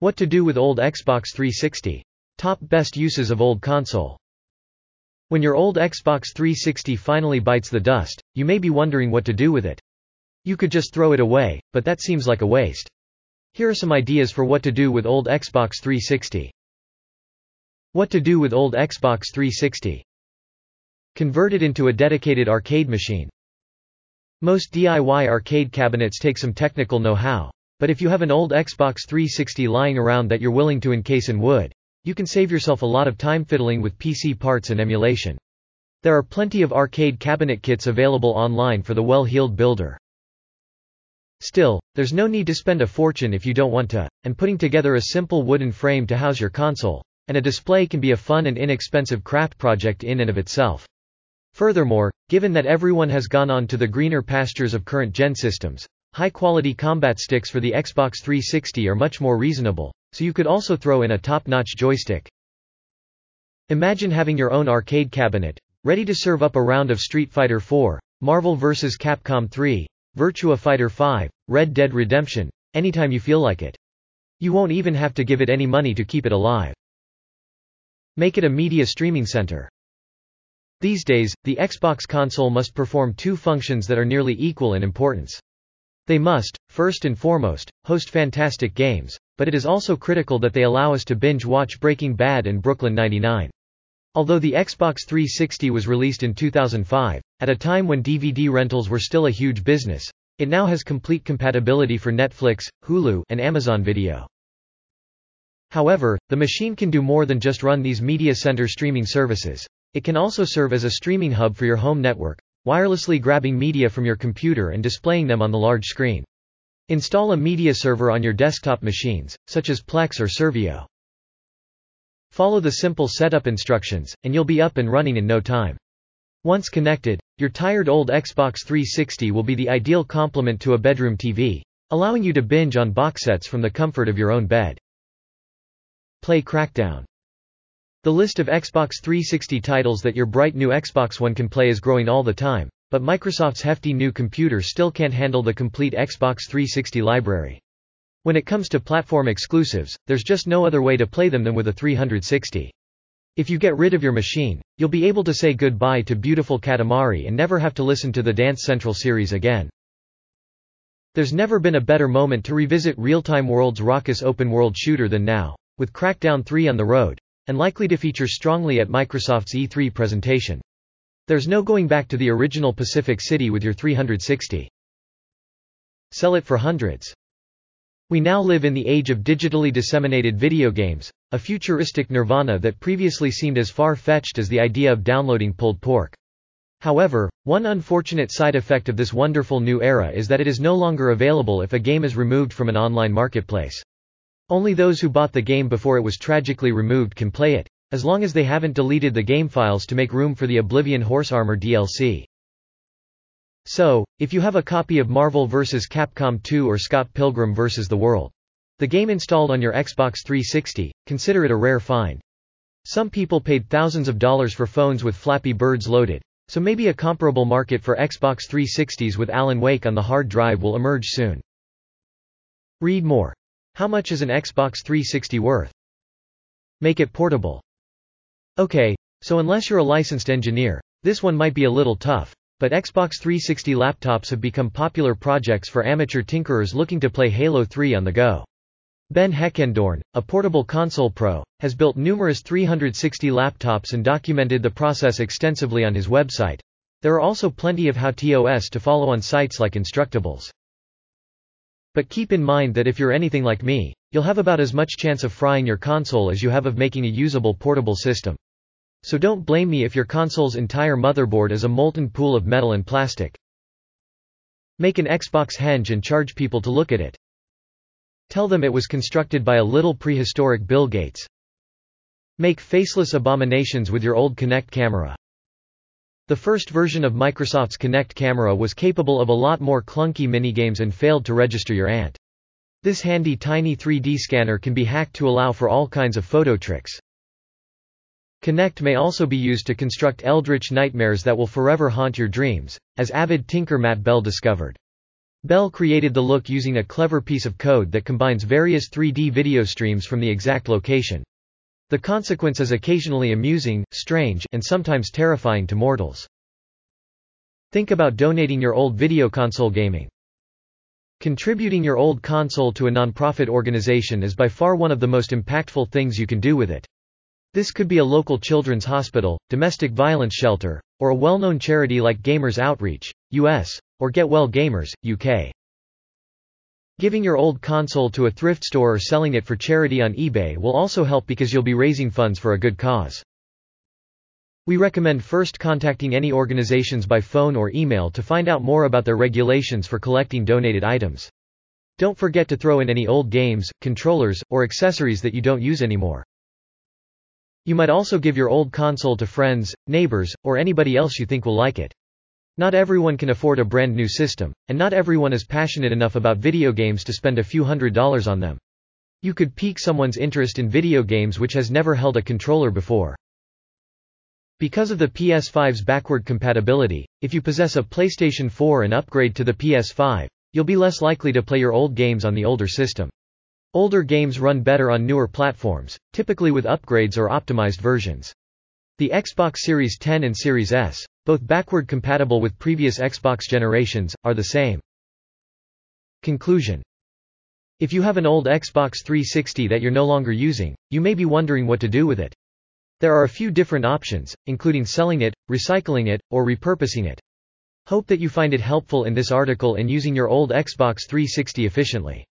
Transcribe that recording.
What to do with old Xbox 360? Top best uses of old console. When your old Xbox 360 finally bites the dust, you may be wondering what to do with it. You could just throw it away, but that seems like a waste. Here are some ideas for what to do with old Xbox 360. What to do with old Xbox 360? Convert it into a dedicated arcade machine. Most DIY arcade cabinets take some technical know-how. But if you have an old Xbox 360 lying around that you're willing to encase in wood, you can save yourself a lot of time fiddling with PC parts and emulation. There are plenty of arcade cabinet kits available online for the well-heeled builder. Still, there's no need to spend a fortune if you don't want to, and putting together a simple wooden frame to house your console, and a display can be a fun and inexpensive craft project in and of itself. Furthermore, given that everyone has gone on to the greener pastures of current gen systems, High-quality combat sticks for the Xbox 360 are much more reasonable, so you could also throw in a top-notch joystick. Imagine having your own arcade cabinet, ready to serve up a round of Street Fighter IV, Marvel vs. Capcom 3, Virtua Fighter 5, Red Dead Redemption, anytime you feel like it. You won't even have to give it any money to keep it alive. Make it a media streaming center. These days, the Xbox console must perform two functions that are nearly equal in importance. They must, first and foremost, host fantastic games, but it is also critical that they allow us to binge-watch Breaking Bad and Brooklyn 99. Although the Xbox 360 was released in 2005, at a time when DVD rentals were still a huge business, it now has complete compatibility for Netflix, Hulu, and Amazon Video. However, the machine can do more than just run these media center streaming services. It can also serve as a streaming hub for your home network, wirelessly grabbing media from your computer and displaying them on the large screen. Install a media server on your desktop machines, such as Plex or Serviio. Follow the simple setup instructions, and you'll be up and running in no time. Once connected, your tired old Xbox 360 will be the ideal complement to a bedroom TV, allowing you to binge on box sets from the comfort of your own bed. Play Crackdown. The list of Xbox 360 titles that your bright new Xbox One can play is growing all the time, but Microsoft's hefty new computer still can't handle the complete Xbox 360 library. When it comes to platform exclusives, there's just no other way to play them than with a 360. If you get rid of your machine, you'll be able to say goodbye to beautiful Katamari and never have to listen to the Dance Central series again. There's never been a better moment to revisit Realtime Worlds' raucous open-world shooter than now, with Crackdown 3 on the road, and likely to feature strongly at Microsoft's E3 presentation. There's no going back to the original Pacific City with your 360. Sell it for hundreds. We now live in the age of digitally disseminated video games, a futuristic nirvana that previously seemed as far-fetched as the idea of downloading pulled pork. However, one unfortunate side effect of this wonderful new era is that it is no longer available if a game is removed from an online marketplace. Only those who bought the game before it was tragically removed can play it, as long as they haven't deleted the game files to make room for the Oblivion Horse Armor DLC. So, if you have a copy of Marvel vs. Capcom 2 or Scott Pilgrim vs. the World, the game installed on your Xbox 360, consider it a rare find. Some people paid thousands of dollars for phones with Flappy Birds loaded, so maybe a comparable market for Xbox 360s with Alan Wake on the hard drive will emerge soon. Read more. How much is an Xbox 360 worth? Make it portable. Okay, so unless you're a licensed engineer, this one might be a little tough, but Xbox 360 laptops have become popular projects for amateur tinkerers looking to play Halo 3 on the go. Ben Heckendorn, a portable console pro, has built numerous 360 laptops and documented the process extensively on his website. There are also plenty of how-tos to follow on sites like Instructables. But keep in mind that if you're anything like me, you'll have about as much chance of frying your console as you have of making a usable portable system. So don't blame me if your console's entire motherboard is a molten pool of metal and plastic. Make an Xbox henge and charge people to look at it. Tell them it was constructed by a little prehistoric Bill Gates. Make faceless abominations with your old Kinect camera. The first version of Microsoft's Kinect camera was capable of a lot more clunky minigames and failed to register your ant. This handy tiny 3D scanner can be hacked to allow for all kinds of photo tricks. Kinect may also be used to construct eldritch nightmares that will forever haunt your dreams, as avid tinker Matt Bell discovered. Bell created the look using a clever piece of code that combines various 3D video streams from the exact location. The consequence is occasionally amusing, strange, and sometimes terrifying to mortals. Think about donating your old video console gaming. Contributing your old console to a nonprofit organization is by far one of the most impactful things you can do with it. This could be a local children's hospital, domestic violence shelter, or a well-known charity like Gamers Outreach, US, or Get Well Gamers, UK. Giving your old console to a thrift store or selling it for charity on eBay will also help because you'll be raising funds for a good cause. We recommend first contacting any organizations by phone or email to find out more about their regulations for collecting donated items. Don't forget to throw in any old games, controllers, or accessories that you don't use anymore. You might also give your old console to friends, neighbors, or anybody else you think will like it. Not everyone can afford a brand new system, and not everyone is passionate enough about video games to spend a few hundred dollars on them. You could pique someone's interest in video games which has never held a controller before. Because of the PS5's backward compatibility, if you possess a PlayStation 4 and upgrade to the PS5, you'll be less likely to play your old games on the older system. Older games run better on newer platforms, typically with upgrades or optimized versions. The Xbox Series 10 and Series S, both backward compatible with previous Xbox generations, are the same. Conclusion If you have an old Xbox 360 that you're no longer using, you may be wondering what to do with it. There are a few different options, including selling it, recycling it, or repurposing it. Hope that you find it helpful in this article in using your old Xbox 360 efficiently.